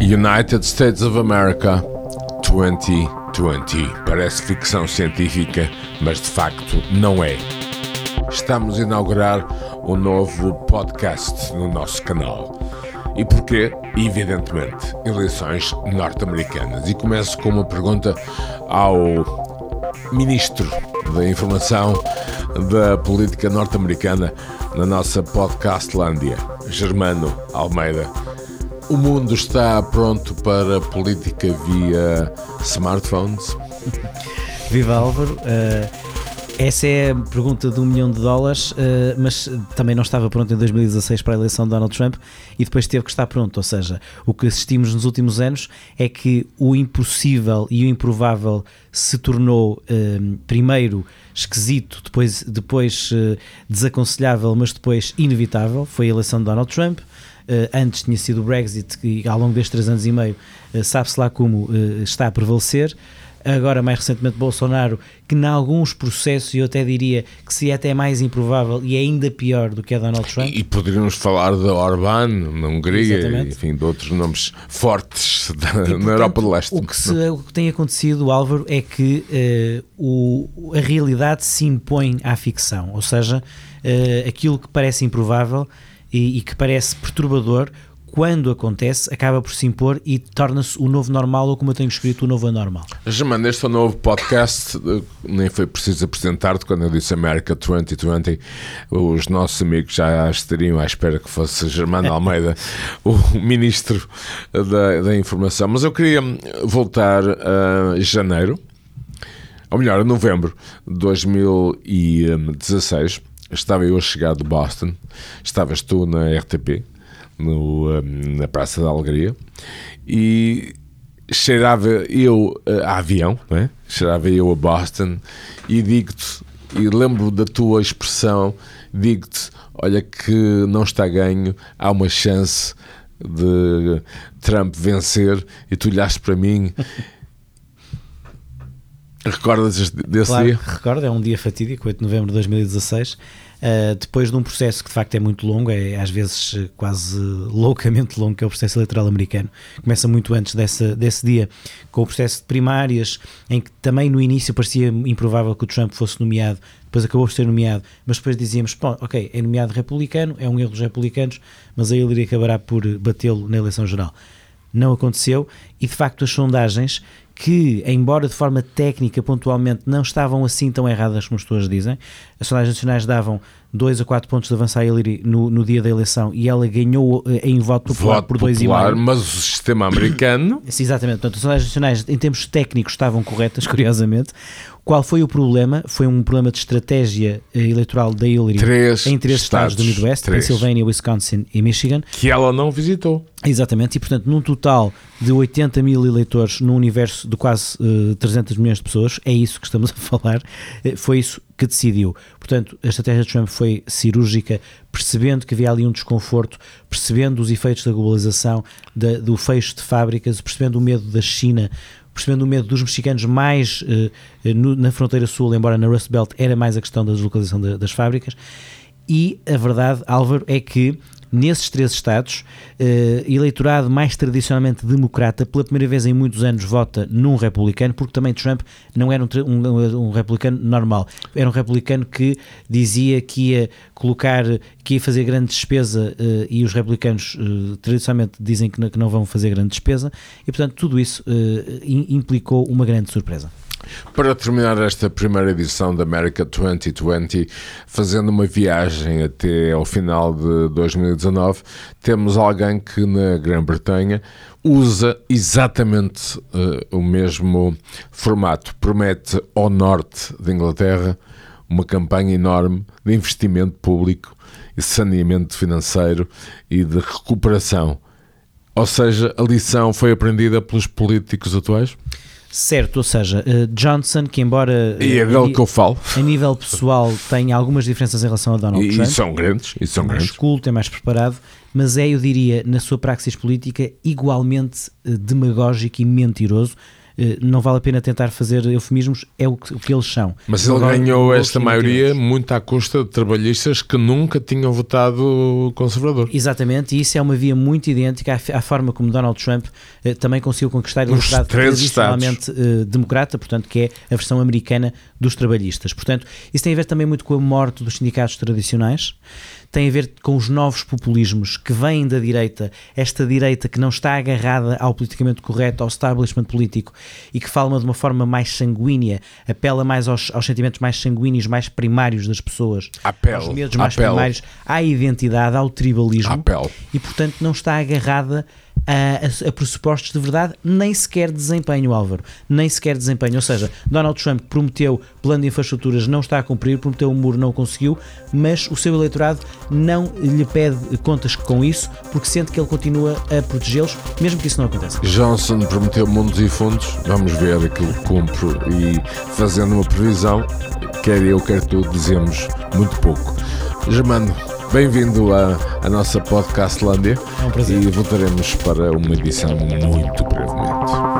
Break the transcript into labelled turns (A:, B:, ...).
A: United States of America 2020. Parece ficção científica, mas de facto não é. Estamos a inaugurar um novo podcast no nosso canal. E porquê? Evidentemente, eleições norte-americanas. E começo com uma pergunta ao Ministro da Informação da Política Norte-Americana na nossa podcastlândia, Germano Almeida. O mundo está pronto para política via smartphones?
B: Viva Álvaro. Uh, essa é a pergunta de um milhão de dólares, uh, mas também não estava pronto em 2016 para a eleição de Donald Trump e depois teve que estar pronto. Ou seja, o que assistimos nos últimos anos é que o impossível e o improvável se tornou uh, primeiro esquisito, depois, depois uh, desaconselhável, mas depois inevitável. Foi a eleição de Donald Trump. Uh, antes tinha sido o Brexit, que ao longo destes três anos e meio uh, sabe-se lá como uh, está a prevalecer. Agora, mais recentemente, Bolsonaro, que em alguns processos, eu até diria que se é até mais improvável e é ainda pior do que a Donald Trump.
A: E, e poderíamos falar de Orbán, na Hungria, e, enfim, de outros nomes fortes da, e, portanto, na Europa do Leste.
B: O que, se, o que, tem acontecido, Álvaro, é que o, a realidade se impõe à ficção, ou seja, aquilo que parece improvável e, e que parece perturbador, quando acontece, acaba por se impor e torna-se o novo normal, ou como eu tenho escrito, o novo anormal.
A: Germano, este é o novo podcast, nem foi preciso apresentar-te quando eu disse América 2020. Os nossos amigos já estariam à espera que fosse Germano Almeida, o ministro da, da Informação. Mas eu queria voltar a janeiro, ou melhor, a novembro de 2016 estava eu a chegar de Boston, estavas tu na RTP, no, hum, na Praça da Alegria, e cheirava eu a avião, né? cheirava eu a Boston, e digo-te, e lembro da tua expressão, digo-te, olha que não está ganho, há uma chance de Trump vencer, e tu olhaste para mim. Recordas desse
B: claro,
A: dia?
B: Recordo, é um dia fatídico, 8 de novembro de 2016. Uh, depois de um processo que de facto é muito longo, é às vezes quase loucamente longo, que é o processo eleitoral americano. Começa muito antes dessa, desse dia, com o processo de primárias, em que também no início parecia improvável que o Trump fosse nomeado, depois acabou por ser nomeado, mas depois dizíamos: ok, é nomeado republicano, é um erro dos republicanos, mas aí ele acabará por batê-lo na eleição geral. Não aconteceu e de facto as sondagens que, embora de forma técnica, pontualmente, não estavam assim tão erradas como as pessoas dizem. As sondagens nacionais davam 2 a 4 pontos de avanço a Hillary no, no dia da eleição e ela ganhou eh, em voto popular voto por 2,5.
A: Mas o sistema americano.
B: Exatamente, portanto, as sondagens nacionais, em termos técnicos, estavam corretas, curiosamente. Qual foi o problema? Foi um problema de estratégia eh, eleitoral da Hillary
A: três
B: em três estados, estados do Midwest, Pennsylvania, Wisconsin e Michigan.
A: Que ela não visitou.
B: Exatamente, e portanto, num total de 80 mil eleitores num universo de quase uh, eh, 300 milhões de pessoas, é isso que estamos a falar, uh, foi isso que decidiu. Portanto, a estratégia de Trump foi cirúrgica, percebendo que havia ali um desconforto, percebendo os efeitos da globalização, da, do fecho de fábricas, percebendo o medo da China percebendo o medo dos mexicanos mais uh, no, na fronteira sul, embora na Rust Belt era mais a questão da deslocalização de, das fábricas. E a verdade, Álvaro, é que nesses três estados, uh, eleitorado mais tradicionalmente democrata, pela primeira vez em muitos anos vota num republicano, porque também Trump não era um, um, um, republicano normal, era um republicano que dizia que ia colocar, que ia fazer grande despesa uh, e os republicanos uh, tradicionalmente dizem que não, que não, vão fazer grande despesa e portanto tudo isso implicou uma grande surpresa.
A: Para terminar esta primeira edição da América 2020, fazendo uma viagem até ao final de 2019, temos alguém que na Grã-Bretanha usa exatamente uh, o mesmo formato. Promete ao norte da Inglaterra uma campanha enorme de investimento público e saneamento financeiro e de recuperação. Ou seja, a lição foi aprendida pelos políticos atuais?
B: Certo, ou seja, uh, Johnson, que embora
A: e é dele que eu falo.
B: a nível pessoal tem algumas diferenças em relação a Donald
A: e,
B: Trump.
A: E são grandes, e são
B: é mais
A: grandes.
B: culto, é mais preparado, mas é, eu diria, na sua praxis política, igualmente uh, demagógico e mentiroso. Eh, não vale a pena tentar fazer eufemismos, é o que, o que eles são.
A: Mas ele
B: Agora,
A: ganhou esta maioria muito à custa de trabalhistas que nunca tinham votado conservador.
B: Exatamente, e isso é uma via muito idêntica à, à forma como Donald Trump eh, também conseguiu conquistar o eleitorado
A: três
B: tradicionalmente eh, democrata, portanto, que é a versão americana dos trabalhistas. Portanto, isso tem a ver também muito com a morte dos sindicatos tradicionais, tem a ver com os novos populismos que vêm da direita, esta direita que não está agarrada ao politicamente correto, ao establishment político e que fala de uma forma mais sanguínea, apela mais aos, aos sentimentos mais sanguíneos, mais primários das pessoas,
A: Apelo,
B: aos medos mais
A: apelo.
B: primários, à identidade, ao tribalismo
A: Apelo.
B: e, portanto, não está agarrada a, a- pressupostos de verdade, nem sequer desempenho, Álvaro. Nem sequer desempenho. Ou seja, Donald Trump prometeu plano de infraestruturas, não está a cumprir, prometeu um muro, não conseguiu, mas o seu eleitorado não lhe pede contas com isso, porque sente que ele continua a protegê-los, mesmo que isso não aconteça.
A: Johnson prometeu mundos e fundos, vamos ver aquilo que cumpre e fazendo uma previsão, quer eu, quer tu, dizemos muito pouco. Germano, bem-vindo à, à nossa podcastlândia
B: É um prazer.
A: e voltaremos para uma edição muito brevemente.